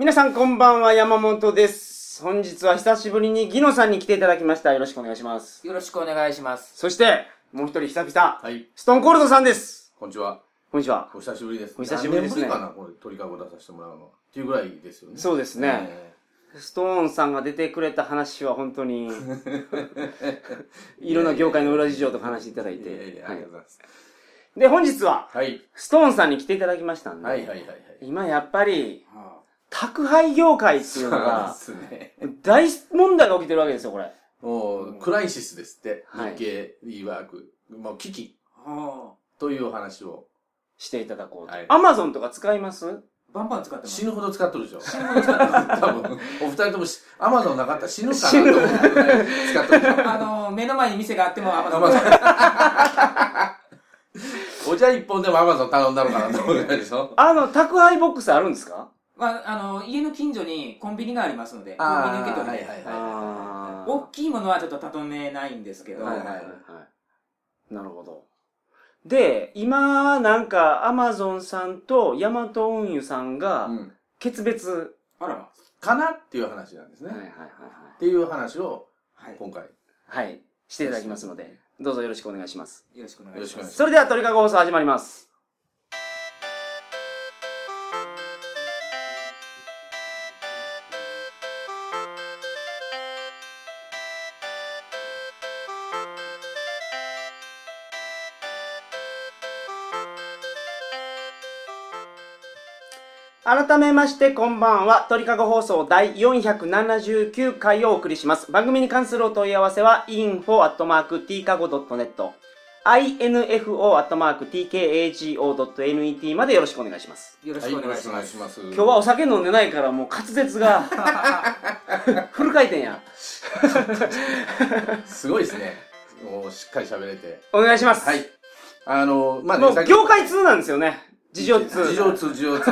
皆さんこんばんは、山本です。本日は久しぶりにギノさんに来ていただきました。よろしくお願いします。よろしくお願いします。そして、もう一人久々、はい、ストーンコールドさんです。こんにちは。こんにちは。お久しぶりです。お久しぶりですね何年ぶりかな、これ、鳥かご出させてもらうのは。っていうぐらいですよね。そうですね。えストーンさんが出てくれた話は本当に、いろんな業界の裏事情とか話していただいえいやいて。や、あはいりがとうございます。で、本日は、はい。ストーンさんに来ていただきましたんで、はいはいはいはい。今やっぱり、は宅配業界っていうのがで、すね。大問題が起きてるわけですよ、これ。もう、クライシスですって。はい日経リワーク。もう、危機というお話を。していただこうとはい。アマゾンとか使います？あバンバン使ってます。死ぬほど使ってるでしょ。死ぬほど使ってます。多分、お二人ともし、アマゾンなかったら死ぬかなと思うぐらい使ってるでしょ。あの、目の前に店があってもアマゾン。お茶一本でもアマゾン頼んだのかなと思うでしょ。あの、宅配ボックスあるんですか？まあ、あの、家の近所にコンビニがありますので、コンビニ受け取りで。はいはい大きいものはちょっと例めないんですけど、はいはいはい。なるほど。で、今、なんか、アマゾンさんとヤマト運輸さんがう、ん。決別。あらま。かなっていう話なんですね。はいはいはいっていう話をはい。今回。はい。はい。していただきますので、どうぞよろしくお願いします。よろしくお願いします。それでは、鳥かご放送始まります。改めましてこんばんは鳥かご放送第479回をお送りします番組に関するお問い合わせは info.tkago.net info.tkago.net までよろしくお願いしますよろはい、しくお願いします。いします。今日はお酒飲んでないからもう滑舌が フル回転や すごいですね。もうしっかり喋れて。お願いします、はい。あの、まあね、もう業界通なんですよね事情通。事情通、事情通。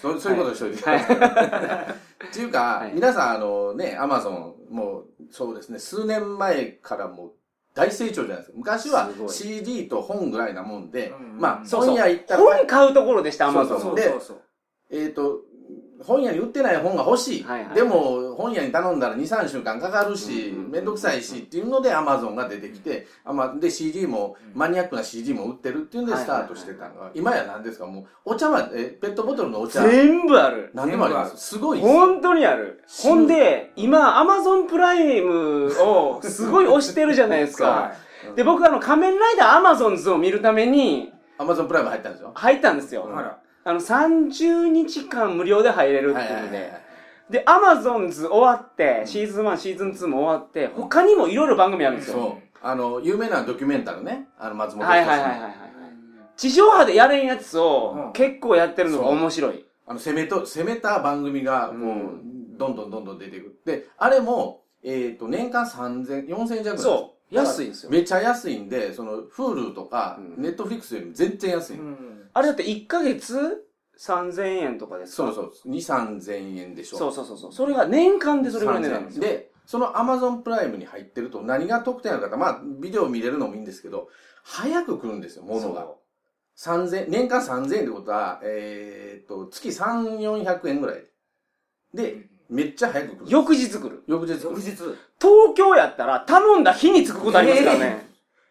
そそういうことにしといて。ください。っていうか、はい。皆さん、あのね、アマゾン、もう、そうですね、数年前からもう、大成長じゃないですか。昔は CD と本ぐらいなもんで、うんまあ、本屋行ったら、本買うところでしたアマゾンそう。そうそうそう。えっ、と、本屋に売ってない本が欲しい。はいはいでも、本屋に頼んだら2、3週間かかるし、うんめんどくさいしっていうので Amazon が出てきて、あまで CD も、マニアックな CD も売ってるっていうんでスタートしてたのが、今や何ですか？もう、お茶は、え、ペットボトルのお茶、全部ある何でもあります。すごい本当にある。ほんで、今、アマゾンプライムをすごい推してるじゃないですか。はで、僕あの、仮面ライダーアマゾンズを見るために Amazon プライム入ったんですよ。入ったんですい。よ。あら。あの、30日間無料で入れるっていうので。で、アマゾンズ終わって、シーズン1、シーズン2も終わって、他にもいろいろ番組あるんですよ。そう。あの、有名なドキュメンタルね。あの、松本はいはいはいはいはい。地上波でやれんやつうをん結構やってるのが面白い。あの、攻めと、攻めた番組が、もう、どんどんどんどん出てくる。で、あれも、えっ、と、年間3000、4000円弱ぐらいですそう安いんですよめっちゃ安いんで、その、Hulu とか、うんネットフリックスよりも全然安い。うん。あれだって1ヶ月3000円とかですか？そうそう。2、3000円でしょ。そうそうそうそう。それが年間でそれぐらい値段なんですよ。で、その Amazon プライムに入ってると何が特典あるかまあ、ビデオ見れるのもいいんですけど、早く来るんですよ、物が。3000、年間3000円ってことは、えーっと、月3、400円ぐらい。で、めっちゃ早く来る。翌日来る。翌日来る翌日。東京やったら頼んだ日に着くことありますからね。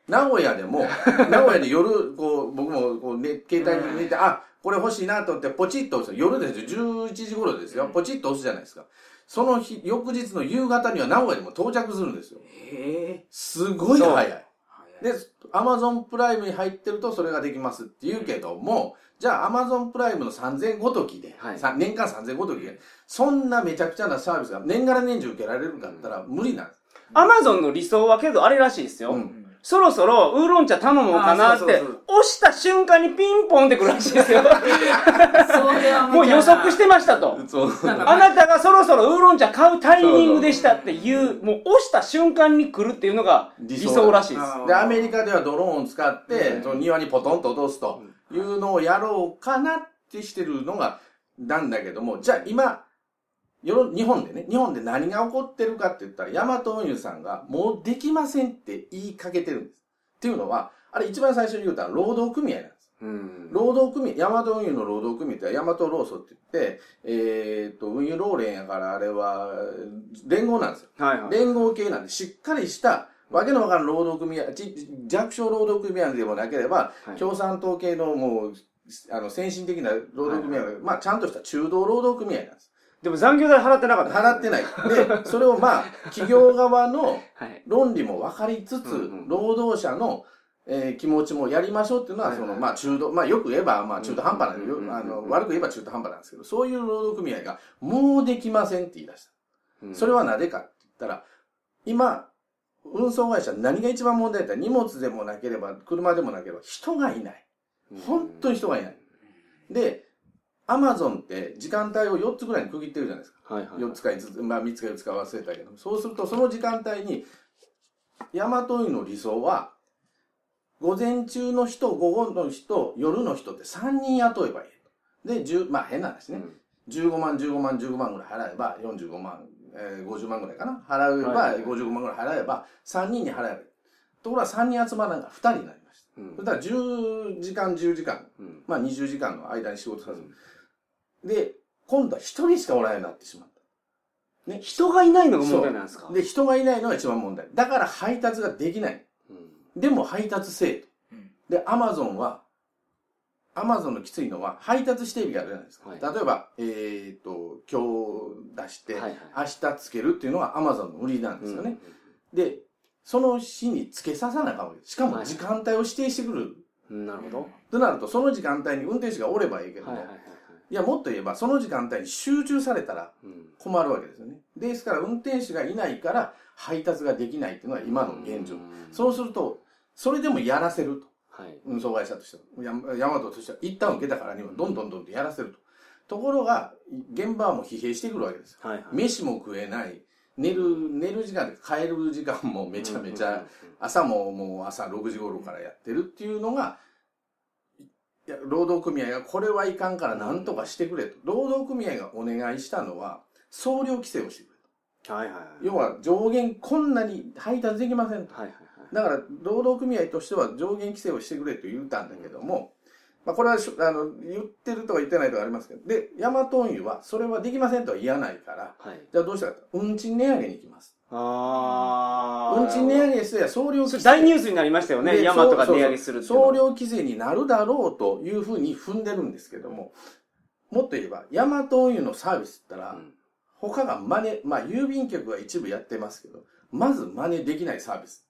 名古屋でも、名古屋で夜、こう、僕も、こう、ね、携帯に寝て、あ、これ欲しいなと思って、ポチッと押す。夜ですよ、11時頃ですよ。ポチッと押すじゃないですか。その日、翌日の夕方には名古屋でも到着するんですよ。へすごい早い。え。で、アマゾンプライムに入ってるとそれができますって言うけども、じゃあアマゾンプライムの3000ごときで、はいさ年間3000ごときで、そんなめちゃくちゃなサービスが年がら年中受けられるかったら無理なんです。アマゾンの理想はけどあれらしいですよ。うんそろそろウーロン茶頼もうかなってあそうそうそう押した瞬間にピンポンってくるらしいですよ。もう予測してましたと。あなたがそろそろウーロン茶買うタイミングでしたっていう、もう押した瞬間に来るっていうのが理理想想らしいです。あで、アメリカではドローンを使って、うんその庭にポトンと落とすというのをやろうかなってしてるのが、なんだけども、じゃあ今、世の日本でね、日本で何が起こってるかって言ったら、ヤマト運輸さんが、もうできませんって言いかけてるんです。っていうのは、あれ一番最初に言うたら労働組合なんです。うん。労働組合、ヤマト運輸の労働組合ってヤマト労組って言って、えっ、と、運輸労連やからあれは、連合なんですよ。はいはい。連合系なんで、しっかりした、わけのわからん労働組合、ち弱小労働組合でもなければ、はい共産党系のもう、あの、先進的な労働組合、まあ、ちゃんとした中道労働組合なんです。でも残業代払ってなかった。払ってない。で、それをまあ、企業側のはい。論理も分かりつつ、うんうん労働者の、えー気持ちもやりましょうっていうのは、その、まあ、中途、まあ、よく言えば、まあ、中途半端なんで、あの、悪く言えば中途半端なんですけど、そういう労働組合が、もうできませんって言い出した。うんそれはなぜかって言ったら、今、運送会社何が一番問題だったら荷物でもなければ、車でもなければ、人がいない。本当に人がいない。で、アマゾンって時間帯を4つぐらいに区切ってるじゃないですか。はいはい。4つか5つ、まあ3つか4つか忘れたけど、そうするとその時間帯に、ヤマト運輸の理想は、午前中の人、午後の人、夜の人って3人雇えばいい。で、10、まあ変な話ね。15万、15万、15万ぐらい払えば、45万、えー、50万ぐらいかな。払えば、はいはい55万ぐらい払えば、3人に払えばいい。ところが3人集まらないから2人になりました。うんそしたら10時間、10時間、うんまあ20時間の間に仕事させる。で、今度は1人しかおらんようになってしまった。ね。人がいないのが問題なんですか？で、人がいないのが一番問題。だから配達ができない。うんでも配達せえと。うんで、アマゾンは、アマゾンのきついのは配達指定日があるじゃないですか。はい例えば、えっ、と、今日出して、はいはい明日つけるっていうのがアマゾンの売りなんですよね。うで、その日につけささなあかんわけです。しかも時間帯を指定してくる。ん。なるほど。となると、その時間帯に運転手がおればいいけども、はいはいはいはい。いや、もっと言えば、その時間帯に集中されたらうん困るわけですよね。ですから、運転手がいないから配達ができないっていうのが今の現状。うんそうすると、それでもやらせると。はい。運送会社としては。ヤヤマトとしては、一旦受けたからには、どんどんどんどんやらせると。ところが、現場はもう疲弊してくるわけです。はいはい。飯も食えない。寝る、寝る時間で帰る時間もめちゃめちゃ、朝ももう朝6時頃からやってるっていうのが、いや労働組合がこれはいかんから何とかしてくれと。労働組合がお願いしたのは、総量規制をしてくれと。はいはいはい。要は上限こんなに配達できませんと。はいはいはい。だから、労働組合としては上限規制をしてくれと言ったんだけども、まあ、これはあの言ってるとか言ってないとかありますけど、で、ヤマト運輸はそれはできませんとは言わないから、はい。じゃあどうしたかと。運賃値上げに行きます。あー。運賃値上げして総量規制。大ニュースになりましたよね。でヤマトが値上げするっていうのは総量規制になるだろうというふうに踏んでるんですけども、もっと言えば、ヤマト運輸のサービスって言ったら、うん他が真似、まあ郵便局は一部やってますけど、まず真似できないサービス。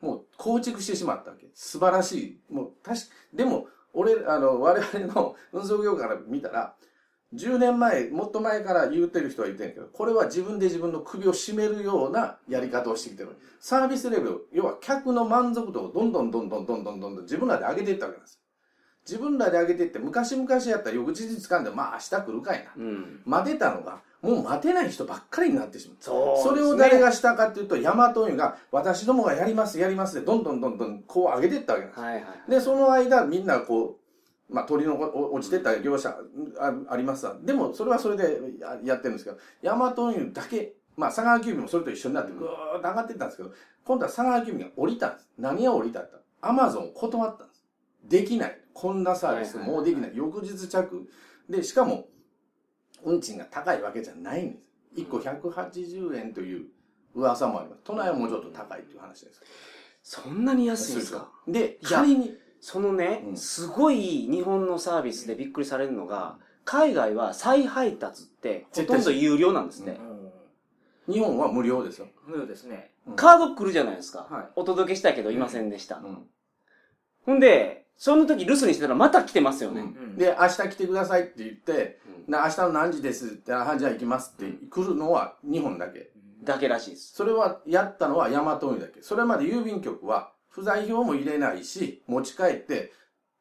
もう構築してしまったわけ。素晴らしい。もう確か、でも、俺、あの、我々の運送業界から見たら、10年前、もっと前から言うてる人は言ってんけど、これは自分で自分の首を絞めるようなやり方をしてきてる。サービスレベル、要は客の満足度をどんどんどんどんどんどんどん自分らで上げていったわけなんです。自分らで上げていって、昔々やったら翌日掴んで、まあ明日来るかいな。うん、待てたのが、もう待てない人ばっかりになってしまう。そう、ね、それを誰がしたかっていうと、ヤマト運輸が、私どもがやります、やりますで、どんどんどんどんこう上げていったわけなんです。はいはい、で、その間、みんなこう、まあ、鳥のお落ちてった業者あありますわ。でも、それはそれでややってるんですけど、ヤマト運輸だけ、まあ、佐川急便もそれと一緒になって、ぐーっと上がっていったんですけど、今度は佐川急便が降りたんです。何が降りたった？アマゾン断ったんです。できない。こんなサービスもうできない。翌日着。で、しかも、運賃が高いわけじゃないんです。1個180円という噂もあります。都内はもうちょっと高いという話です。そんなに安いんですか？で、仮に、そのね、うんすごい日本のサービスでびっくりされるのが、海外は再配達ってほとんど有料なんですね。日本は無料ですよ。無料ですね。カード来るじゃないですか。はいお届けしたけどいませんでした。うんほんで、その時留守にしてたらまた来てますよね。うんで、明日来てくださいって言って、うんな明日の何時ですって、あ、じゃあ行きますって来るのは日本だけ。だけらしいです。それはやったのはヤマト運輸だけ。それまで郵便局は不在票も入れないし、持ち帰って、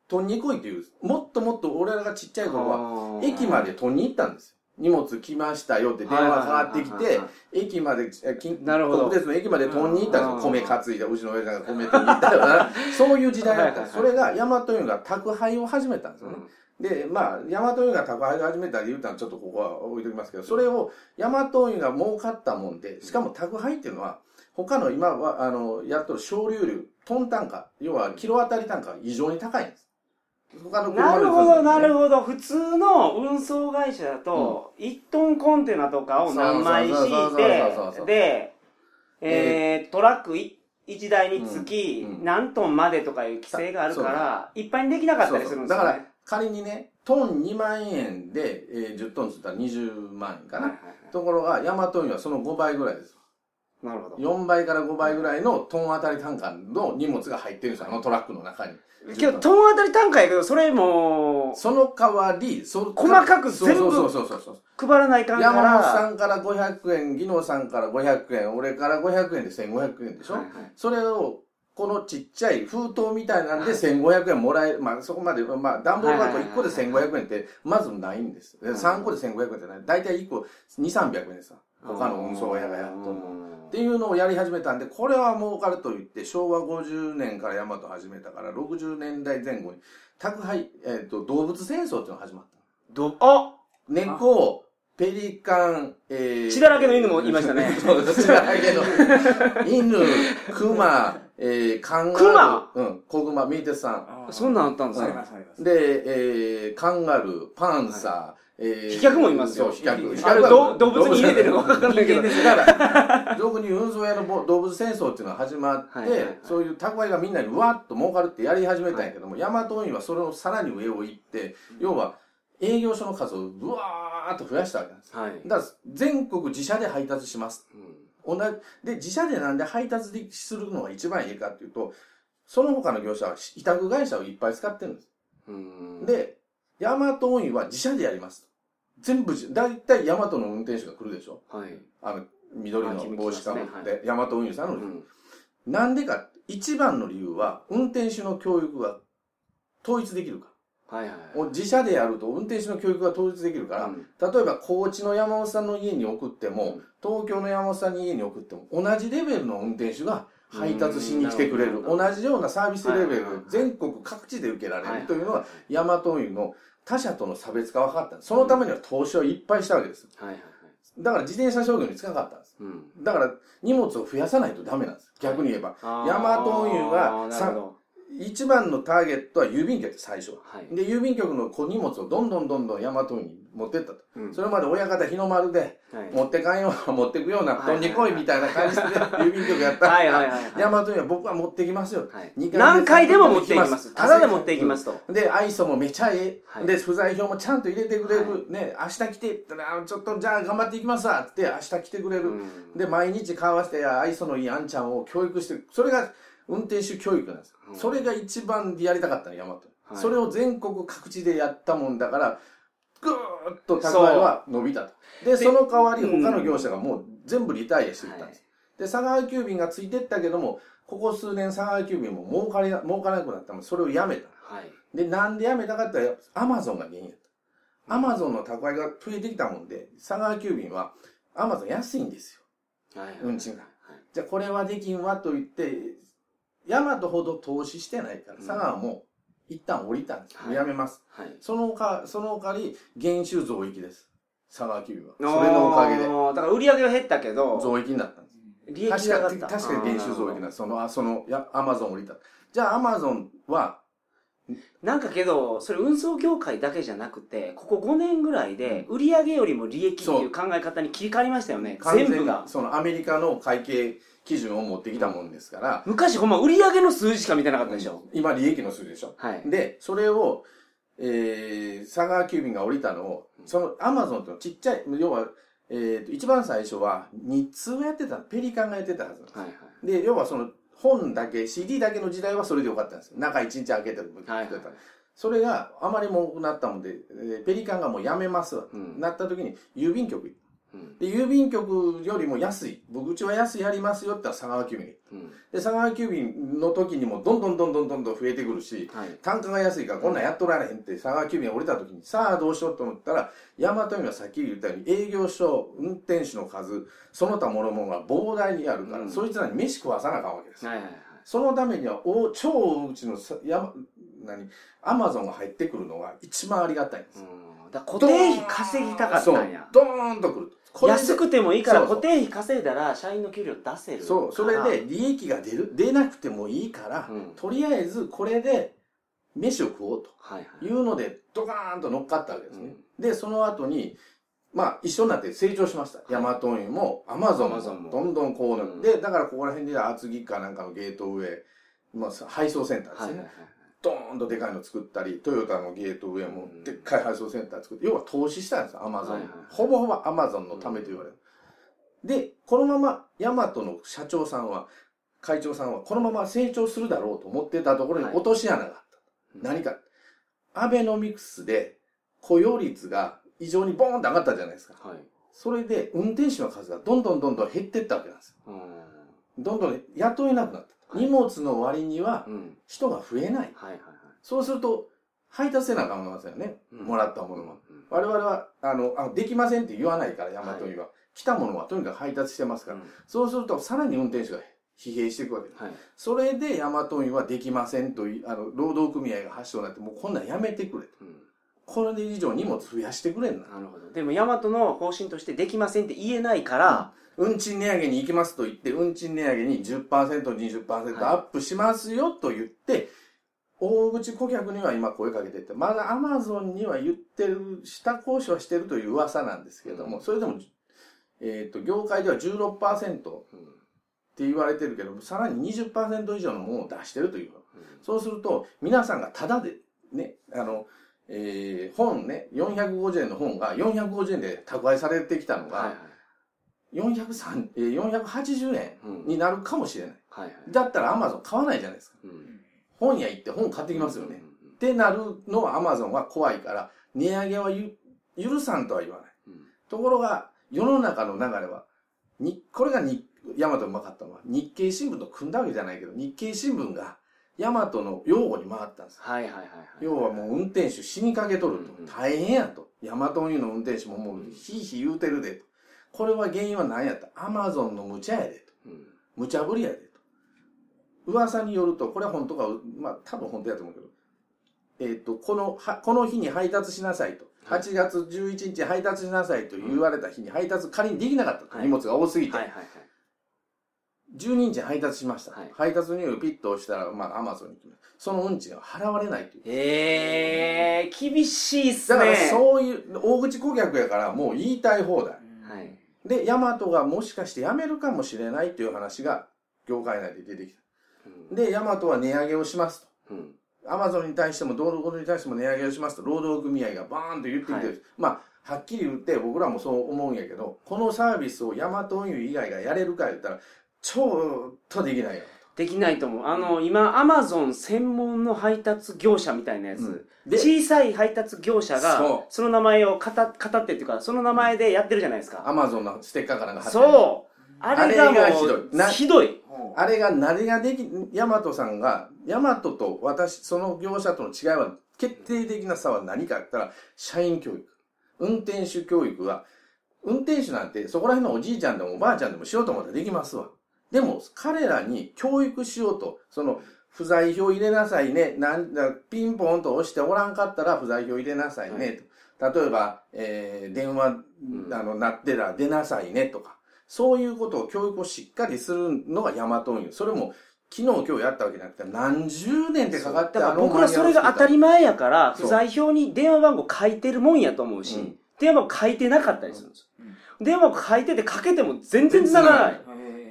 取りに来いっていう、もっともっと俺らがちっちゃい頃は、駅まで取りに行ったんですよ。荷物来ましたよって電話かかってきて駅まで、なるほど国鉄の駅まで取りに行ったんですよ。うん米担いで、うちの親父が米取りに行ったよそういう時代だった。そはいれがヤマトが宅配を始めたんですよね。で、まあ、ヤマトが宅配を始めた理由ってのはちょっとここは置いときますけど、それをヤマトが儲かったもんで、しかも宅配っていうのは、他の今は、あの、やっとる小流流、トン単価、要はキロ当たり単価が異常に高いんです。他の車なるほど、なるほほど。普通の運送会社だと、1トンコンテナとかを何枚敷いそうそうそうそうそうて、で、えー、トラック1台につきうんうん何トンまでとかいう規制があるから、いっぱいにできなかったりするんですよね。だから、仮にね、トン2万円で、えー、10トンつったら20万円かな。はいはいはいところが、ヤマト運輸はその5倍ぐらいです。なるほど。4倍から5倍ぐらいのトン当たり単価の荷物が入ってるんですよ、あのトラックの中に。けど、トン当たり単価やけど、それも、その代わり、そ細かく全部そうそうそうそうそう。配らないかんから。山本さんから500円、技能さんから500円、俺から500円で1500円でしょ、はいはいそれを、このちっちゃい封筒みたいなんで1500円もらえる。まあそこまで、まあ段ボール箱1個で1500円ってまずないんです。で3個で1500円ってない。だいたい1個2、300円ですわ他の運送屋がやっとるの。っていうのをやり始めたんで、これは儲かると言って、昭和50年からヤマト始めたから、60年代前後に、宅配、えっ、と、動物戦争っていうのが始まった。ど、あ猫、ペリカン、えー、血だらけの犬もいましたね そう、血だらけの。犬、熊、えー、カンガルー。熊？うん、小熊、ミーテスさん。そんなんあったんですねあり。ますあります。で、えー、カンガルー、パンサー、えー、飛脚もいますよ飛脚。飛脚動物に入れてるのか分かんないけど。だから、俗に運送屋のぼ動物戦争っていうのが始まって、はいはいはいそういう宅配がみんなにうわっと儲かるってやり始めたんやけども、ヤマト運輸はそれをさらに上を行って、要は営業所の数をうわーっと増やしたわけなんです。はい。だから、全国自社で配達します。うん同じ、で、自社でなんで配達でするのが一番いいかっていうと、その他の業者は委託会社をいっぱい使ってるんです。うん、で、ヤマト運輸は自社でやります。全部じ、だいたいヤマトの運転手が来るでしょ？はい。あの、緑の帽子かぶって、ヤマト運輸さんの、うん。なんでか、一番の理由は、運転手の教育が統一できるか。はいはいら。自社でやると運転手の教育が統一できるから、うん。例えば高知の山本さんの家に送っても、東京の山本さんの家に送っても、同じレベルの運転手が配達しに来てくれる。同じようなサービスレベルはいはいはい、全国各地で受けられはいるというのは、ヤマト運輸の他社との差別化が分かった。そのためには投資をいっぱいしたわけです。はいはいはい。だから自転車商業につかなかったんです。うん。だから荷物を増やさないとダメなんです。逆に言えば。ヤマト運輸あが一番のターゲットは郵便局最初。はい。で、郵便局の小荷物をどんどんどんどんヤマト運輸に持ってったと。うんそれまで親方日の丸で、はい持ってかんような、持ってくような、布団に来いみたいな感じで 郵便局やったはいはいはいはいヤマト運輸は僕は持ってきますよ。はい何回でも持っていきます。ただで持っていきますと。で、愛想もめちゃええ、はいで、不在票もちゃんと入れてくれる。はね、明日来てってちょっとじゃあ頑張っていきますわって明日来てくれる。うんで、毎日交わして、愛想のいいあんちゃんを教育して、それが運転手教育なんです。うんそれが一番やりたかったの、ヤマト。はいそれを全国各地でやったもんだから、ぐーっと宅配は伸びたと。で、その代わり他の業者がもう全部リタイアしていったんです。で、佐川急便がついてったけども、ここ数年佐川急便も儲かりな、儲からなくなったので、それをやめた。はい。で、なんでやめたかって言ったら、アマゾンが原因やった。アマゾンの宅配が増えてきたもんで、佐川急便は、アマゾン安いんですよ。はいはい。運賃がはいじゃあこれはできんわと言って、ヤマトほど投資してないから、うん佐川も一旦降りたんです。はいやめます。はい。そのか、その代わり、減収増益です。佐川急便は。それのおかげで、だから売り上げは減ったけど、増益になったんです。利益確かに、が上がった。確かに減収増益な。その、あその、や、アマゾン降りた。じゃあアマゾンは、なんかけど、それ運送業界だけじゃなくて、ここ5年ぐらいで、売り上げよりも利益っていう考え方に切り替わりましたよね。全部が。そのアメリカの会計基準を持ってきたもんですから、昔ほんま売り上げの数字しか見てなかったでしょ。今利益の数字でしょ。はい。で、それを、えー、佐川急便が降りたのを、そのアマゾンってのちっちゃい、要は、えーと、一番最初は日通がやってた、ペリカンがやってたはずなんです。はいはい。で、要はその本だけ、CD だけの時代はそれでよかったんですよ。中一日開けてる。はいはいそれがあまりもなったもんで、えーペリカンがもうやめますわ。うんなった時に郵便局行ったうん。で、郵便局よりも安い。僕、うちは安いやりますよって言ったら佐川急便。うん。で、佐川急便の時にもどんどんどんどんどんどん増えてくるし、はい。単価が安いからこんなんやっとられへんって佐川急便降りた時に、さあどうしようと思ったら、ヤマト運輸はさっき言ったように営業所、運転手の数、その他諸々が膨大にあるから、うんそいつらに飯食わさなあかんわけです。はいはいはい。そのためには、お超大口のさ、やま、何、アマゾンが入ってくるのが一番ありがたいんです。うん。だ固定費稼ぎたかったんや。ドーンとくる。安くてもいいから固定費稼いだら社員の給料出せるそう、それで利益が出る、出なくてもいいから、うん。とりあえずこれで飯を食おうと。はいうので、ドカーンと乗っかったわけですね。で、その後に、まあ、一緒になって成長しました。ヤマト運輸も、アマゾンもも、どんどんこうなうん。って、だからここら辺で厚木かなんかのゲートウェイ、まあ、配送センターですね。はいはいはい。ドーンとでかいの作ったり、トヨタのゲートウェイもうんでっかい配送センター作って、要は投資したんですよ、アマゾンはいはい。ほぼほぼアマゾンのためと言われる。で、このままヤマトの社長さんは、会長さんは、このまま成長するだろうと思ってたところにはい落とし穴があった。何か。アベノミクスで雇用率が異常にボーンと上がったじゃないですか。はい。それで運転手の数がどんどんどんどん減ってったわけなんですよ。うん。どんどん雇えなくなった。はい荷物の割にはうん。人が増えない。はいはいはい。そうすると、配達せなあかんますよね。うんもらったものは。うん我々は、あの、あできませんって言わないから、ヤマトには。来たものはとにかく配達してますから。そうすると、さらに運転手が疲弊していくわけです。はい。それで、ヤマトはできませんとあの、労働組合が発祥になって、もうこんなんやめてくれと。うん。これで以上荷物増やしてくれんな。なるほど。でも、ヤマトの方針としてできませんって言えないから、運賃値上げに行きますと言って、運賃値上げに10%、20%アップしますよと言って、大口顧客には今声かけてって、まだアマゾンには言ってる、下交渉はしてるという噂なんですけども、それでも、えっ、と、業界では16%ってうん。言われてるけど、さらに20%以上のものを出してるという。そうすると、皆さんがタダで、ね、あの、えー本ね、450円の本が450円で宅配されてきたのが、。403えー480円うん。になるかもしれない。はいはい。だったらアマゾン買わないじゃないですか。うん。本屋行って本買ってきますよね。ってなるのはアマゾンは怖いから、値上げはゆ許さんとは言わない。うん。ところが、世の中の流れは、に、これがに、ヤマトうまかったのは、日経新聞と組んだわけじゃないけど、日経新聞が、ヤマトの擁護に回ったんですよ。はいはいはいはい。要はもう運転手死にかけとるとうんうん。大変やと。ヤマト運輸の運転手ももうひいひい言うてるでと。これは原因は何やった？アマゾンの無茶やでと。うん。無茶ぶりやでと。噂によると、これは本当か、まあ多分本当やと思うけど、えっ、と、この、は、この日に配達しなさいと。はい8月11日配達しなさいと言われた日に配達仮にできなかったと。はい荷物が多すぎて。はいはいはい。12日配達しました。はい配達入力ピッと押したら、まあアマゾンに行きます。その運賃は払われないという。えー、厳しいっすだからね。そういう、大口顧客やからもう言いたい放題。はい。で、ヤマトがもしかして辞めるかもしれないという話が業界内で出てきた。うん。で、ヤマトは値上げをしますと。うん。アマゾンに対しても、道路ごとに対しても値上げをしますと、労働組合がバーンと言ってきてる、はいまあ、はっきり言って僕らもそう思うんやけど、このサービスをヤマト運輸以外がやれるか言ったら、ちょっとできないよ。できないと思う。あの、今、アマゾン専門の配達業者みたいなやつ、うんで小さい配達業者がその名前をかた、語ってっていうか、その名前でやってるじゃないですか。アマゾンのステッカーかなんか貼ってるそうあれがひどういな、ひどい。あれが何ができ、ヤマトさんが、ヤマトと私、その業者との違いは、決定的な差は何かって言ったら、社員教育。運転手教育は、運転手なんてそこら辺のおじいちゃんでもおばあちゃんでもしようと思ったらできますわ。でも、彼らに教育しようと、その、不在票入れなさいね。なんだ、ピンポンと押しておらんかったら不在票入れなさいね。と例えば、えー、電話、うんあの、鳴ってら出なさいねとか。そういうことを教育をしっかりするのがヤマト運輸。それも、昨日今日やったわけじゃなくて、何十年ってかかってだから僕らそれが当たり前やから、不在票に電話番号書いてるもんやと思うし、うん電話番号書いてなかったりするんですよ。電話番号書いててかけても全然繋がらない。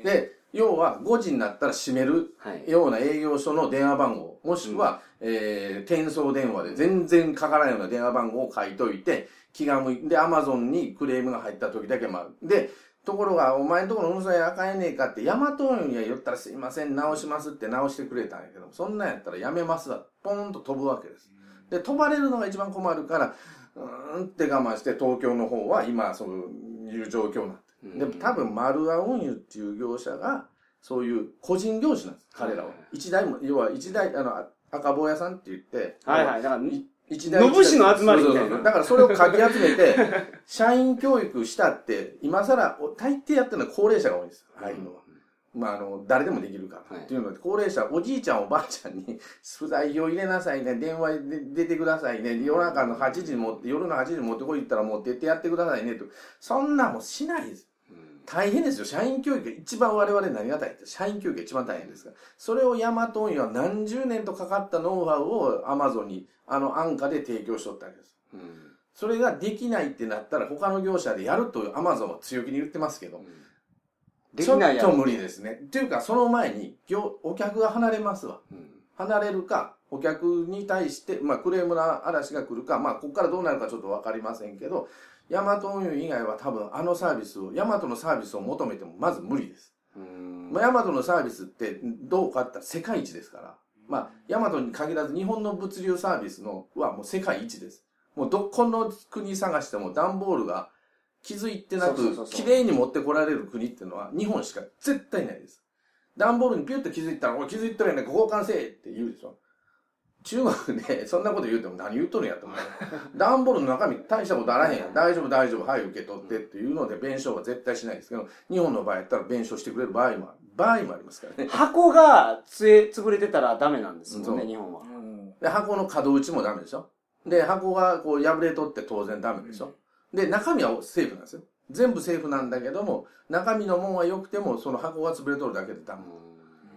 で、要は5時になったら閉めるはい。ような営業所の電話番号、もしくは、えー、転送電話で全然かからないような電話番号を書いといて、気が向いて、で、アマゾンにクレームが入った時だけまあ、で、ところが、お前んところの運送やあかんやねえかって、ヤマト運輸に言ったらすいません、直しますって直してくれたんやけど、そんなんやったらやめますわ。ポーンと飛ぶわけです。で、飛ばれるのが一番困るから、うーんって我慢して、東京の方は今、そういう状況になっで、多分、丸ア運輸っていう業者が、そういう個人業種なんです、彼らは。一台も、要は一台、あの、あ赤坊屋さんって言って、はいはい。だから、い一野武士の集まりみたいなだからそれをかき集めて、社員教育したって、今更、お大抵やってるのは高齢者が多いんですよ。ああいうのは。まあ、あの、誰でもできるから。はいっていうので、高齢者、おじいちゃん、おばあちゃんに、不在票入れなさいね、電話で出てくださいね、夜中の8時に持って、夜の8時に持ってこいって言ったら持ってってやってくださいね、と。そんなもんしないです。うん大変ですよ。社員教育が一番我々何が大変って、社員教育が一番大変ですから。それをヤマト運輸は何十年とかかったノウハウをアマゾンに、あの安価で提供しとったわけです。うんそれができないってなったら他の業者でやるとアマゾンは強気に言ってますけど、できないやろちょっと無理ですね。っていうか、その前に、業お客が離れますわ。うん離れるか、お客に対して、まあ、クレームの嵐が来るか、まあ、ここからどうなるかちょっとわかりませんけど、ヤマト運輸以外は多分あのサービスを、ヤマトのサービスを求めてもまず無理です。うんまあ、ヤマトのサービスってどうかって世界一ですから。まあ、ヤマトに限らず日本の物流サービスのはもう世界一です。もうどこの国探しても段ボールが気づいてなく綺麗に持ってこられる国っていうのは日本しか絶対ないです。段ボールにピュッと気づいたら、おい気づいとるやんね交換せえって言うでしょ。中国で そんなこと言うても何言うとるんやと思う。段ボールの中身大したことあらへんやん。大丈夫大丈夫、はい受け取ってっていうので弁償は絶対しないですけど、日本の場合やったら弁償してくれる場合もある。場合もありますからね。箱がつえ潰れてたらダメなんですもんね、日本は。で、箱の角打ちもダメでしょで、箱がこう破れとって当然ダメでしょ、で、中身はセーフなんですよ。全部セーフなんだけども、中身のもんは良くても、その箱が潰れとるだけでダメ。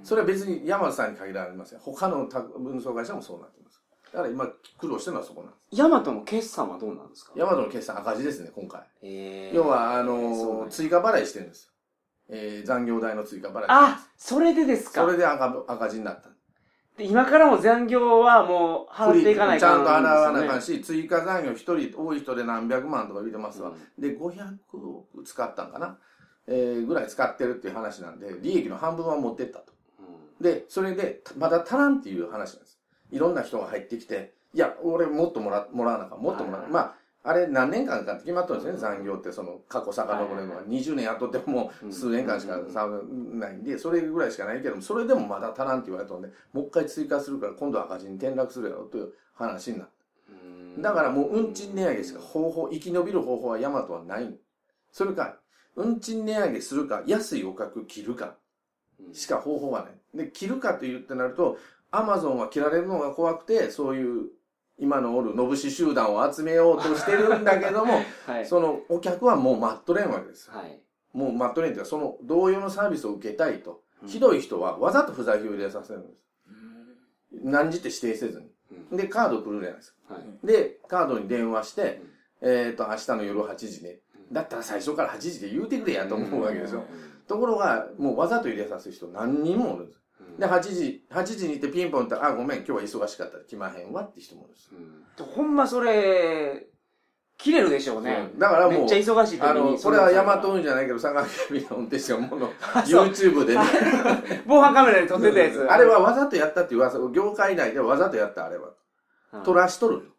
それは別に山田さんに限られません。他の他運送会社もそうなってます。だから今苦労してるのはそこなんです。ヤマトの決算はどうなんですか？ヤマトの決算赤字ですね、今回。えー要は、あのなんや追加払いしてるんですよ。えー、残業代の追加払い。あ、それでですか？それで赤赤字になった。で今からも残業はもう払っていかないちゃんと払わなあかんし、追加残業一人、多い人で何百万とか言ってますわ。うん。で、500億使ったんかな、えーぐらい使ってるっていう話なんで、利益の半分は持ってったと。うん。で、それで、まだ足らんっていう話なんです。いろんな人が入ってきて、いや、俺もっともらもらわなあかん、もっともらわなあかん。まあ、あれ何年間かって決まってるんですね、残業って、その過去遡れるのは。20年雇ってももう数年間しかさないんで、それぐらいしかないけども、それでもまだ足らんって言われたんで、もう一回追加するから今度は赤字に転落するやろという話になった。うんだからもう運賃値上げしか方法、生き延びる方法はヤマトはない。それか、運賃値上げするか、安いお客切るか、しか方法はない。で、切るかと言ってなると、アマゾンは切られるのが怖くて、そういう、今のおる、のぶし集団を集めようとしてるんだけども、はい。そのお客はもう待っとれんわけですよ。はい。もう待っとれんっていうか、その同様のサービスを受けたいと。うんひどい人はわざと不在票を入れさせるんです。何時って指定せずに。で、カード来るじゃないですか。はい。で、カードに電話して、えっ、と、明日の夜8時ね。だったら最初から8時で言うてくれやと思うわけですよ。ところが、もうわざと入れさせる人何人もおるんです。で、8時、8時に行ってピンポンって、あ、ごめん、今日は忙しかったら来まへんわって人もおるんです。うんほんまそれ、切れるでしょうね。うんだからもうめっちゃ忙しい。あの、これはヤマト運じゃないけど、佐川急便の運転手がもの、YouTube でね、防犯カメラで撮ってたやつ。あれはわざとやったっていう噂、業界内ではわざとやったあれは。うん、撮らしとる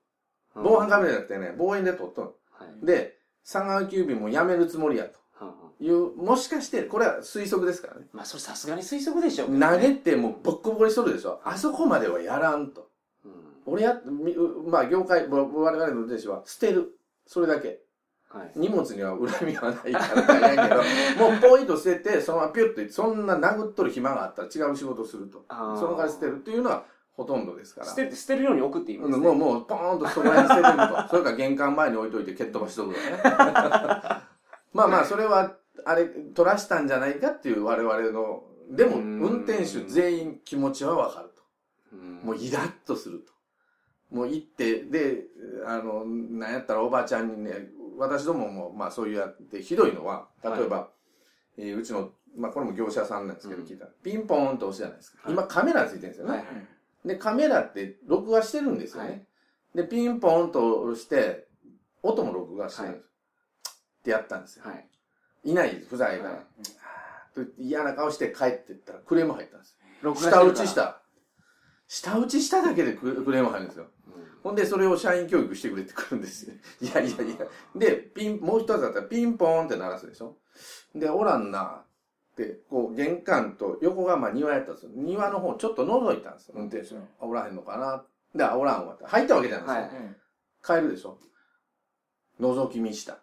防犯カメラじゃなくてね、望遠で撮っとる。はいで、佐川急便もやめるつもりやと。いう、もしかして、これは推測ですからね。まあ、それさすがに推測でしょね、投げてもうボッコボコにしとるでしょ。あそこまではやらんと。うん俺や、みまあ業界、ぼ我々の運転手は捨てる。それだけ。はい。荷物には恨みはないからやけど、もうポインと捨てて、そのままピュッと、そんな殴っとる暇があったら違う仕事をすると。その代わり捨てるっていうのはほとんどですから。捨てて、捨てるように置くっていう意味ですね。うん、もう、もう、ポーンとそこら辺に捨ててると。それから玄関前に置いといて蹴っ飛ばしとくとかね。まあまあ、それは、あれ、取らしたんじゃないかっていう我々の、でも、うん運転手全員気持ちはわかると。うんもうイラッとすると。もう行って、で、あの、なんやったらおばあちゃんにね、私どもも、まあそういうやって、ひどいのは、例えば、えーうちの、まあこれも業者さんなんですけど、うん聞いたら、ピンポーンと押すじゃないですか。はい今カメラついてるんですよね。はいで、カメラって録画してるんですよね。はいで、ピンポーンと押して、音も録画してるんですよ。ってやったんですよ。はい。いないです、不在から。はい嫌な顔して帰ってったらクレーム入ったんですよ。下打。ちした。下打ちしただけでククレーム入るんですよ。ほんで、それを社員教育してくれってくるんですよ。いやいやいや。で、ピン、もう一つだったらピンポーンって鳴らすでしょ。で、おらんなって、こう、玄関と横がまあ庭やったんですよ。庭の方ちょっと覗いたんですよ、運転手が。あおらへんのかなで、あおらんわって。入ったわけじゃないですよ。はい帰るでしょ。覗き見した。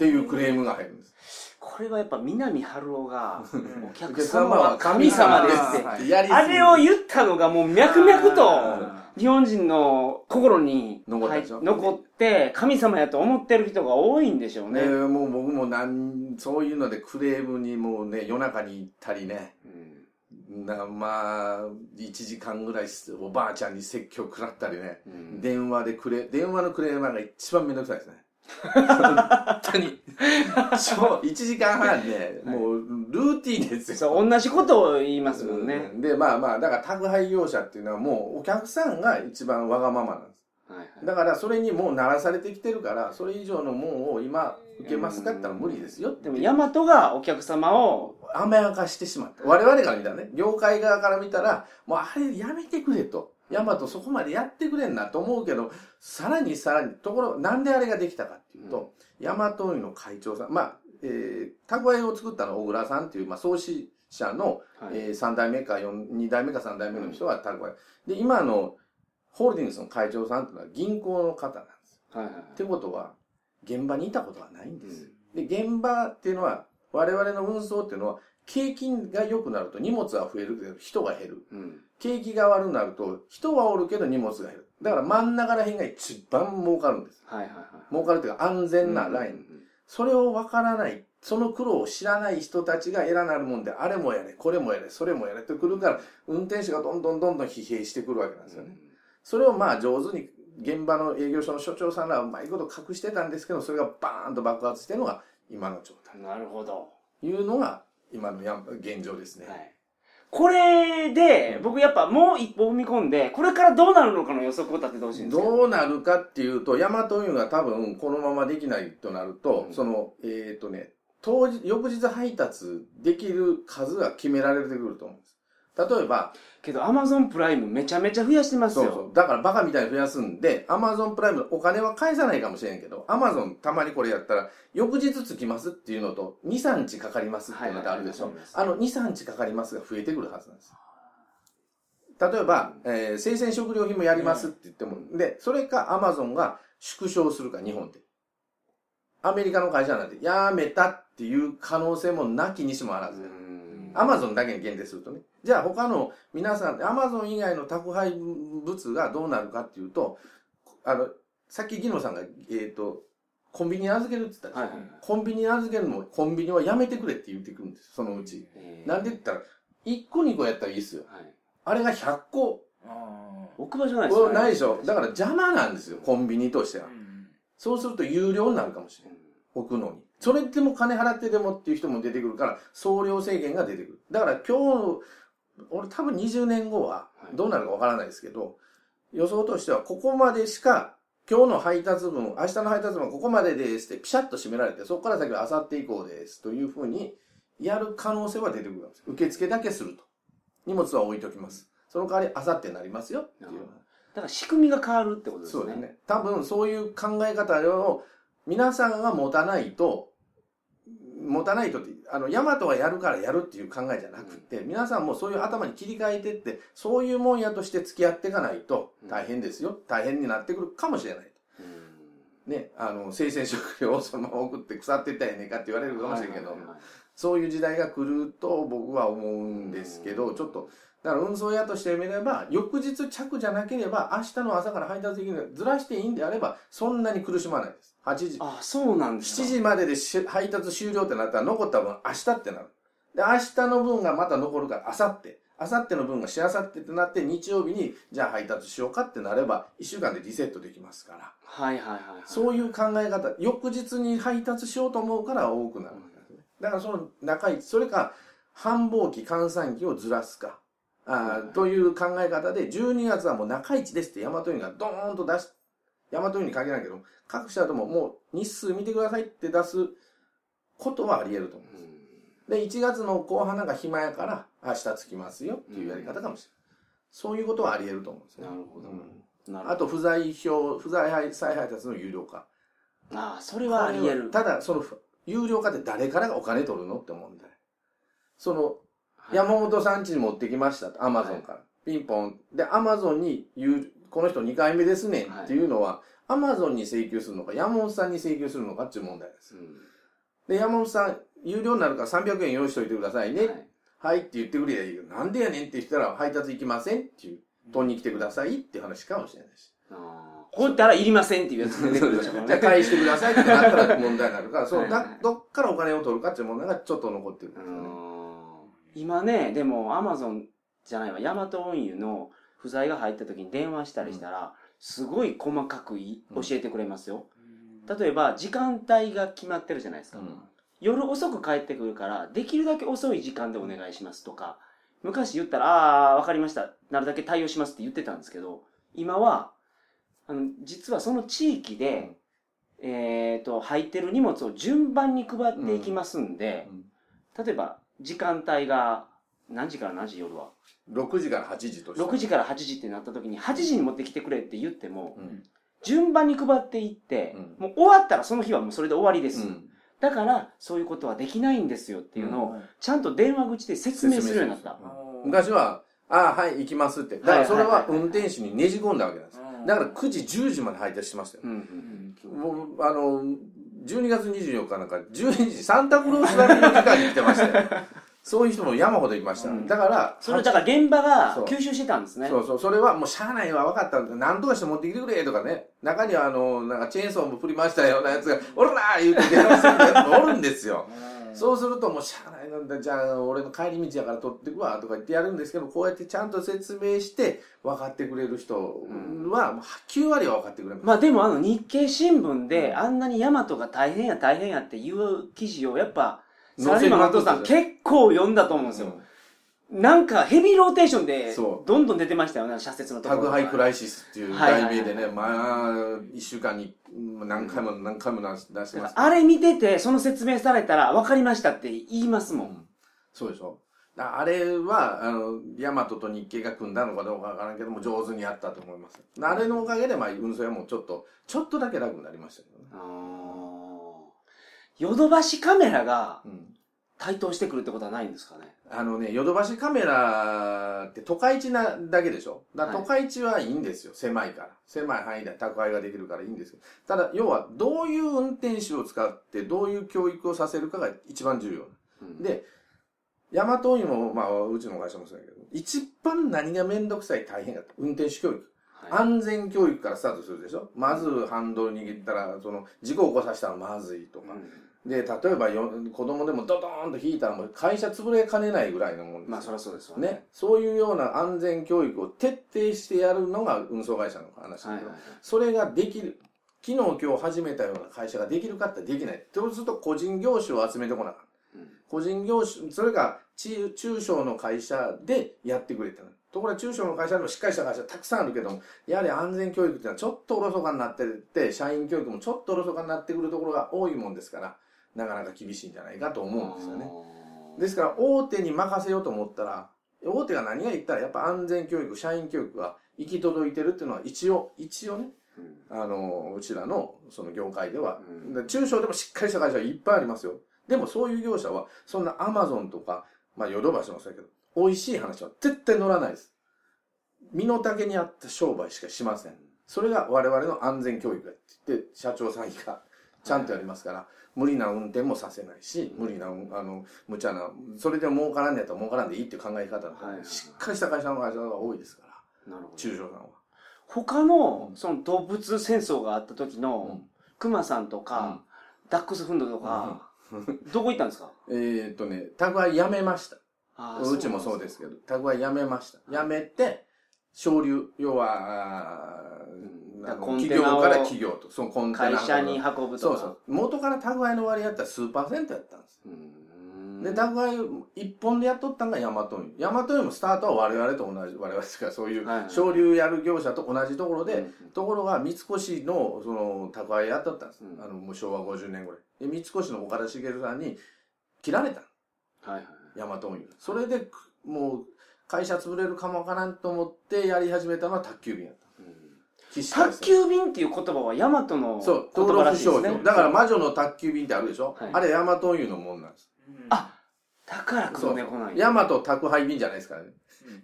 っていうクレームが入るんです。これはやっぱ南春夫が、おお客様は神様ですって。あれを言ったのがもう脈々と、あ日本人の心に残って神様やと思ってる人が多いんでしょうね。ねもう僕もなん、そういうのでクレームにもうね、夜中に行ったりね、うんなまあ、1時間ぐらいおばあちゃんに説教食らったりね、うん電話でクレ、電話のクレーマーが一番めんどくさいですね。本当に。そう、1時間半ね、もうルーティンですよ。そう、同じことを言いますもんね。で、まあまあ、だから宅配業者っていうのはもうお客さんが一番わがままなんです。はいはいだからそれにもう慣らされてきてるから、それ以上のもんを今受けますかったら無理ですよ。でも、ヤマトがお客様を、甘やかしてしまった。我々から見たらね、業界側から見たら、もうあれやめてくれと。ヤマトそこまでやってくれんなと思うけど、さらにさらに、ところ、なんであれができたかっていうと、ヤマト運輸の会長さん、まあ、えー、宅配を作ったのは小倉さんっていう、まあ、創始者の、はいえー、3代目か4、2代目か3代目の人が宅配。で、今の、ホールディングスの会長さんっていうのは銀行の方なんです。はいはいってことは、現場にいたことはないんです。で、現場っていうのは、我々の運送っていうのは、景気が良くなると荷物は増えるけど人が減る。うん。景気が悪くなると人はおるけど荷物が減る。だから真ん中ら辺が一番儲かるんです。はいはいはい。儲かるというか安全なライン。ン。それを分からない、その苦労を知らない人たちが偉なるもんで、あれもやれ、これもやれ、それもやれってくるから、運転手がどんどんどんどん疲弊してくるわけなんですよね。それをまあ上手に現場の営業所の所長さんらはうまいこと隠してたんですけど、それがバーンと爆発してるのが今の状態。なるほど。いうのが今のやん現状ですね。はい。これで、僕やっぱもう一歩踏み込んで、これからどうなるのかの予測を立ててほしいんですよ。どうなるかっていうと、ヤマト運輸が多分このままできないとなると、うんその、えっ、とね、当日、翌日配達できる数が決められてくると思うんです。例えば、けど、アマゾンプライムめちゃめちゃ増やしてますよ。そうそう。だからバカみたいに増やすんで、アマゾンプライムお金は返さないかもしれんけど、アマゾンたまにこれやったら、翌日着きますっていうのと、2、3日かかりますっていうのとあるでしょ。はいはいあの、2、3日かかりますが増えてくるはずなんです。例えば、えー生鮮食料品もやりますって言っても、で、それかアマゾンが縮小するか、日本で。アメリカの会社なんて、やめたっていう可能性もなきにしもあらず。うんアマゾンだけに限定するとね。じゃあ他の皆さん、アマゾン以外の宅配物がどうなるかっていうと、あの、さっきギノさんが、えっ、と、コンビニに預けるって言ったでしょ、はいはいはいコンビニに預けるのも、コンビニはやめてくれって言ってくるんですそのうち。えーなんで言ったら、1個2個やったらいいっすよ。はい。あれが100個。置く場所ないですこれないでしょだから邪魔なんですよ、コンビニとしては。そうすると有料になるかもしれない。置くのに。それでも金払ってでもっていう人も出てくるから、送料制限が出てくる。だから今日、俺多分20年後ははいどうなるかわからないですけど、予想としてはここまでしか、今日の配達分、明日の配達分はここまでですってピシャッと締められて、そこから先は明後日以降ですというふうにやる可能性は出てくるんです。受付だけすると。荷物は置いときます。その代わり明後日になりますよっていう。だから仕組みが変わるってことですね。そうですね。多分そういう考え方を皆さんが持たないと、持たないとって、あの、ヤマトがやるからやるっていう考えじゃなくて、皆さんもそういう頭に切り替えてって、そういうもんやとして付き合っていかないと大変ですよ。大変になってくるかもしれない。うんね、あの、生鮮食料をそのまま送って腐っていったらええねんかって言われるかもしれんけどそういう時代が来ると僕は思うんですけど、ちょっと、だから運送屋としてみれば、翌日着じゃなければ、明日の朝から配達できるずらしていいんであれば、そんなに苦しまないです。8時、あ、そうなんですか。7時まででし配達終了ってなったら、残った分明日ってなる。で、明日の分がまた残るから、明後日。明後日の分がしあさってってなって、日曜日に、じゃあ配達しようかってなれば、1週間でリセットできますから。はいはいはいはい。そういう考え方、翌日に配達しようと思うから多くなる。だからその中市、それか、繁忙期、閑散期をずらすか。あーという考え方で、12月はもう中市ですって、大和運輸がドーンと出し、大和運輸に限らないけど、各社とももう日数見てくださいって出すことはあり得ると思うんです。で、1月の後半なんか暇やから、明日着きますよっていうやり方かもしれない。そういうことはあり得ると思うんですね。なるほどうんなるほどあと、不在表、不在配再配達の有料化。ああ、それはあり得る。ただ、その、有料化って誰からがお金取るのって問題。その、はい山本さん家に持ってきましたと、アマゾンから。ピンポン。で、アマゾンに言う、この人2回目ですねんっていうのは、アマゾンに請求するのか、山本さんに請求するのかっていう問題です。うんで、山本さん、有料になるから300円用意しといてくださいね。はいはい、って言ってくれやいいけど、なんでやねんって言ったら配達行きませんっていう、取りに来てくださいっていう話かもしれないし。あこう言ったらいりませんっていうやつ出てくるでしょうじゃあね。返してくださいってなったら問題になるから、そう、はいはいなどっからお金を取るかっていう問題がちょっと残ってるんですよね。今ね、でもアマゾンじゃないわ、ヤマト運輸の不在が入った時に電話したりしたら、すごい細かく教えてくれますよ。例えば、時間帯が決まってるじゃないですか。うん夜遅く帰ってくるから、できるだけ遅い時間でお願いしますとか、昔言ったら、ああー、わかりました。なるだけ対応しますって言ってたんですけど、今は、あの、実はその地域で、えっ、と、入ってる荷物を順番に配っていきますんで、例えば、時間帯が、何時から何時夜は6時から8時として。6時から8時ってなった時に8時に持ってきてくれって言っても、うん順番に配っていって、うんもう終わったらその日はもうそれで終わりです。うんだから、そういうことはできないんですよっていうのを、うんちゃんと電話口で説明するようになった。昔は、ああ、はい、行きますって。だからそれは運転手にねじ込んだわけなんです。だから9時、10時まで配達してましたよ。もう、あの、12月24日なんか12時、サンタクロース並みの時間に来てましたよ。そういう人も山ほどいました。うんだから、それだから現場が吸収してたんですね。そうそう、それはもうしゃあないわ、分かったんだ。なんとかして持ってきてくれとかね。中にはあの、なんかチェーンソーも振り回したようなやつが、おらー言うて電話するやつもおるんですよ。そうするともうしゃあなんだ、じゃあ俺の帰り道やから取ってくわとか言ってやるんですけど、こうやってちゃんと説明して分かってくれる人は、もう9割は分かってくれます。まあでもあの日経新聞であんなにヤマトが大変や大変やっていう記事をやっぱ、サラリーマンのお父さん結構読んだと思うんですよ。なんかヘビーローテーションでどんどん出てましたよね、社説のところ。宅配クライシスっていうはいはいはい題名でね、まあ、一週間にうん何回も何回も出してます。あれ見てて、その説明されたら分かりましたって言いますもん。うんそうでしょだあれは、あの、ヤマトと日経が組んだのかどうかわからんけども、上手にやったと思います。あれのおかげで、まあ、運送屋もちょっと、ちょっとだけ楽になりましたけどね。ヨドバシカメラがうん。台頭してくるってことはないんですかね？あのね、ヨドバシカメラって都会地なだけでしょ？だ都会地はいいんですよ。狭いから。狭い範囲で宅配ができるからいいんですよ。ただ、要は、どういう運転手を使って、どういう教育をさせるかが一番重要。うんで、ヤマト運輸も、まあ、うちの会社もそうだけど、一番何がめんどくさい大変だった。運転手教育。はい安全教育からスタートするでしょ？まずハンドル握ったら、その、事故を起こさせたらまずいとか。で、例えばよ、子供でもドドーンと引いたらもう会社潰れかねないぐらいのもんですよまあそりゃそうですわね。ね。そういうような安全教育を徹底してやるのが運送会社の話だけど、はいはいはい。それができる。昨日今日始めたような会社ができるかってできない。そうすると個人業種を集めてこなかった。うん個人業種、それが中中小の会社でやってくれたの。ところが中小の会社でもしっかりした会社たくさんあるけども、やはり安全教育っていうのはちょっとおろそかになってって、社員教育もちょっとおろそかになってくるところが多いもんですから、なかなか厳しいんじゃないかと思うんですよね。ですから大手に任せようと思ったら、大手が何が言ったらやっぱ安全教育、社員教育が行き届いてるっていうのは一応、一応ね、うんあの、うちらのその業界では、うんで中小でもしっかりした会社はいっぱいありますよ。でもそういう業者は、そんなアマゾンとか、まあヨドバシもそうやけど、美味しい話は絶対乗らないです。身の丈に合った商売しかしません。それが我々の安全教育だって言って、社長さんがちゃんとやりますから、無理な運転もさせないし、無理な、あの、無茶な、それで儲からんねやったら儲からんでいいっていう考え方だしっかりした会社の会社が多いですから、なるほど。中小さんは。他の、その動物戦争があった時のうん、クマさんとか、ダックスフンドとか、どこ行ったんですか？えーっとね、宅配やめました。あうちもそうですけど、宅配やめました。やめて、省流、要は、企業から企業と、そのコンテナ会社に運ぶとか。そうそう。元から宅配の割合やったら数パーセントやったんです。うんで、宅配一本でやっとったんがヤマト運輸。ヤマト運輸もスタートは我々と同じ、我々ですから、そういうはいはい省流やる業者と同じところで、うんところが三越のその宅配やっとったんです。うんあの、もう昭和50年ぐらい。で、三越の岡田茂さんに切られた。はいはい。ヤマト運輸。それで、くもう、会社潰れるかもわからんと思ってやり始めたのは宅急便やっ宅急便っていう言葉はヤマトのそう、言葉らしいですね。だから魔女の宅急便ってあるでしょ、はいあれヤマト運輸のもんなんです。あだから黒猫なんや。ヤマト宅配便じゃないですからね。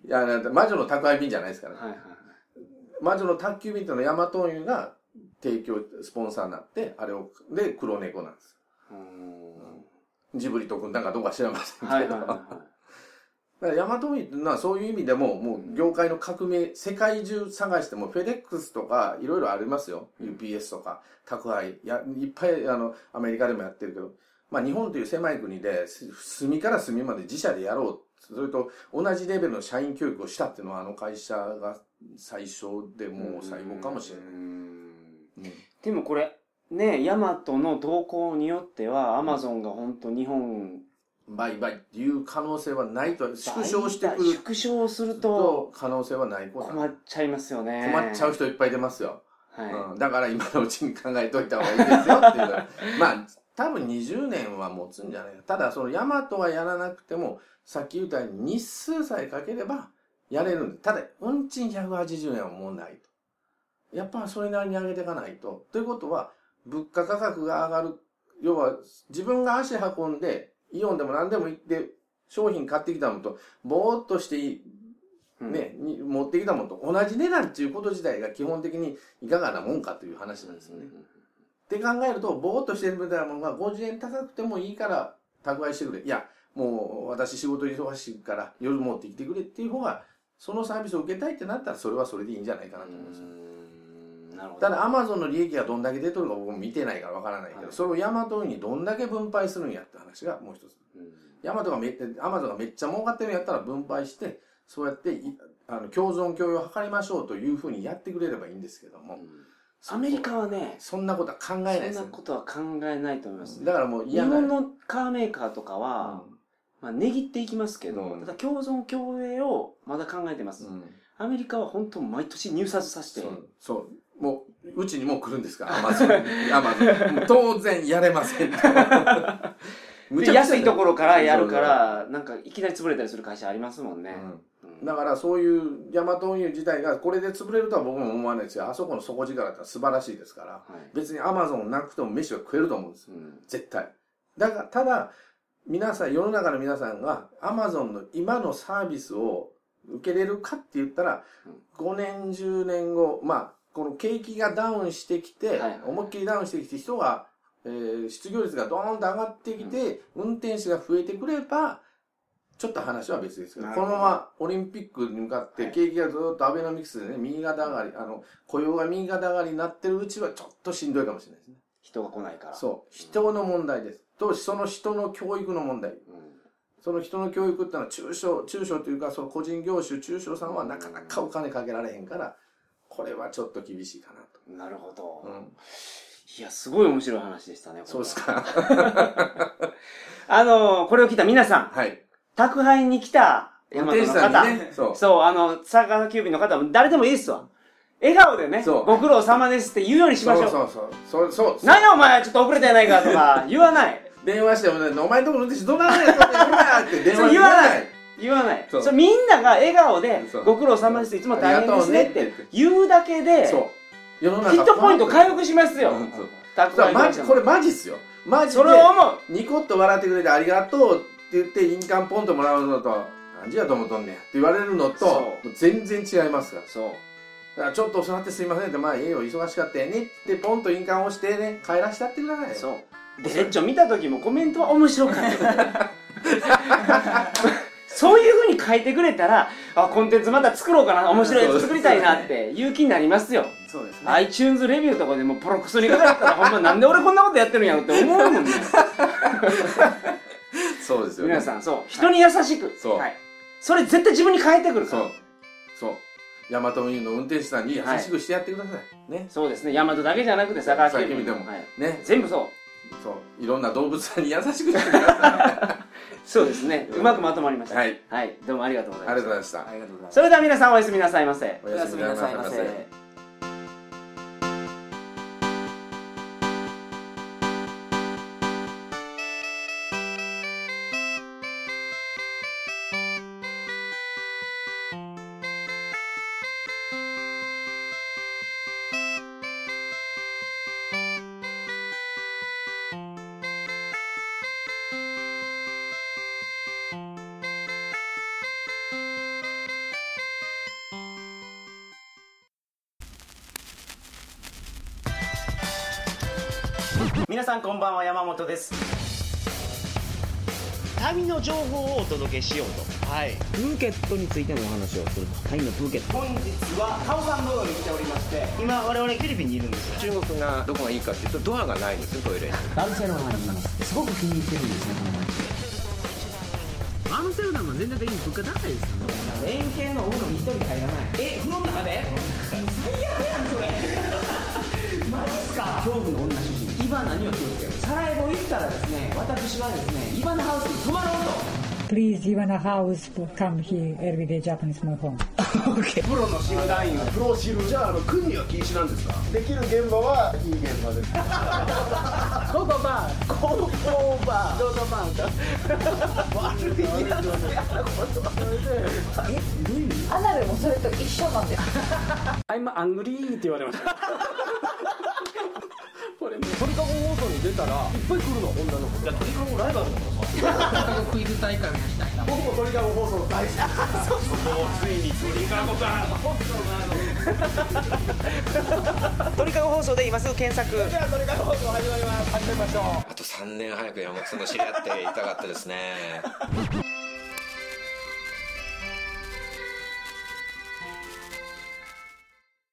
いや、魔女の宅配便じゃないですからね。はいはい。魔女の宅急便っていうのはヤマト運輸が提供、スポンサーになって、あれを、で、黒猫なんです。ジブリと組んだかどうか知らませんけど。はいはいはいはい。だからヤマト運輸っていうのはそういう意味でも、もう業界の革命、世界中探しても、フェデックスとか、いろいろありますよ。UPS とか、宅配、や、いっぱい、あの、アメリカでもやってるけど、まあ日本という狭い国で、す隅から隅まで自社でやろう。それと同じレベルの社員教育をしたっていうのは、あの会社が最初でもう最後かもしれない。うんうんでもこれ、ね、ヤマトの動向によっては、アマゾンが本当日本、売買っていう可能性はないと、縮小してくる縮小するとと可能性はないこと困っちゃいますよね。困っちゃう人いっぱい出ますよ。はい。うん、だから今のうちに考えといた方がいいですよっていう。まあ、多分20年は持つんじゃないか。ただ、そのヤマトはやらなくても、さっき言ったように日数さえかければやれるんで。ただ、運賃180円はもうないと。やっぱそれなりに上げていかないと。ということは、物価価格が上がる。要は、自分が足運んで、イオンでも何でも行って、商品買ってきたのと、ぼーっとしていいうんね、に持ってきたものと同じ値段っていうこと自体が基本的にいかがなもんかという話なんですよね。って考えると、ぼーっとしてるみたいなものが50円高くてもいいから宅配してくれ。いや、もう私仕事忙しいから夜持ってきてくれっていう方が、そのサービスを受けたいってなったらそれはそれでいいんじゃないかなと思うんです。ただ、アマゾンの利益がどんだけ出とるか僕も見てないからわからないけど、はいそれをヤマトにどんだけ分配するんやって話がもう一つ。うんヤマトがめアマゾンがめっちゃ儲かってるんやったら分配して、そうやっていあの共存共用を図りましょうというふうにやってくれればいいんですけども、アメリカはね、そんなことは考えないですよそんな。ことは考えないと思います。だからもう日嫌な。本のカーメーカーとかは、まあ、値切っていきますけど、うんただ共存共栄をまだ考えてます。うんアメリカは本当毎年入札させてそ、う、そう。もう、うちにもう来るんですか？ら、アマゾン。アマゾン。当然やれません と。安いところからやるから、なんかいきなり潰れたりする会社ありますもんね。うんうんだからそういうヤマト運輸自体がこれで潰れるとは僕も思わないですよ。あそこの底力って素晴らしいですから。はい別にアマゾンなくても飯は食えると思うんですよ。うん絶対。だから、ただ、皆さん、世の中の皆さんが、アマゾンの今のサービスを受けれるかって言ったら、5年、10年後、まあ、この景気がダウンしてきて、思いっきりダウンしてきて、人が、えー失業率がドーンと上がってきて、運転手が増えてくれば、ちょっと話は別ですけど、このままオリンピックに向かってはい景気がずっとアベノミクスでね、右肩上がり、あの、雇用が右肩上がりになってるうちはちょっとしんどいかもしれないですね。人が来ないから。そう。人の問題です。と、その人の教育の問題。うんその人の教育ってのは中小、中小というか、その個人業種、中小さんはなかなかお金かけられへんから、これはちょっと厳しいかなと。なるほど、うん。いや、すごい面白い話でしたね。そうですか。あの、これを聞いた皆さん、はい。宅配に来た運大和の方、ね、そう。そう、あの、佐川急便の方も誰でもいいですわ。笑顔でね、ご苦労様ですって言うようにしましょう。そうそうそう。そう。何やお前、ちょっと遅れたやないかとか言わない。電話してもね、お前のところの運転手どないやねん、そんなんやるなって電話言わない。言わない。そうみんなが笑顔でそう、ご苦労様です、いつも大変ですねっありがとうねて言うだけで、そう。世の中ヒットポイント回復しますようんそう。宅そう配会社もマジこれマジっすよ。マジで。それを思う。ニコッと笑ってくれてありがとうって言って印鑑ポンともらうのと、何時やと思っとんねんって言われるのと、そうもう全然違いますから。そう。だからちょっと遅なってすいませんって、まあええよ、忙しかったよねってポンと印鑑をしてね、帰らしてやってください。そう。で、レッチョ見た時もコメントは面白かった。そういう風に書いてくれたら、あ、コンテンツまた作ろうかな、面白いやつ作りたいなって勇気になりますよ。そうですね。iTunes レビューとかでもポロクソに書かれたら、ほんまなんで俺こんなことやってるんやろって思うもんね。そうですよね。皆さん、そう。人に優しく。そうはい。それ絶対自分に返ってくるからそう。。そう。ヤマト運輸の運転手さんに優しくしてやってください。ね。そうですね。ヤマトだけじゃなくて、佐川急便さっき見てもはい。ね。全部そう。そう。いろんな動物さんに優しくしてくださそうですね。うまくまとまりましい。た。はい。はい。どうもありがとうございあましたりがとうございました。それでは皆さんおやすみなさいませ。おやすみなさいませ。さんこんばんは山本です。旅の情報をお届けしようと。はい。プーケットについてのお話をするタイのプーケット。本日はカオサンブーに来ておりまして。今我々フィリピンにいるんです中国がどこがいいかっていうとドアがないんですよトイレに。バルセロナにいますすごく気に入ってるんですねこの街。バルセロナも全然的に物価高いですよね円形のお風呂に一人入らないえ風呂の中で最悪やんそれ。マジっすか？恐怖の女主人イバナには気をつける？サラエボ行ったらですね私はですねイバナハウスに泊まろうと。Please, Ivana House, come here, everyday Japanese my home. プロの集団員プロシルじゃああの国は禁止なんですか？できる現場はいい現場です。ココバーココバーどうぞバー悪いやつやなことアナルもそれと一緒なんです I'm angry って言われましたこれね鳥かご放送に出たらいっぱい来るの女の子じゃ鳥かごライバルだからさクイズ大会をやりたいな僕も鳥かご放送の大好き鳥かご放送で今す。ぐ検索あと3年早く山本さんと知り合っていたかったですね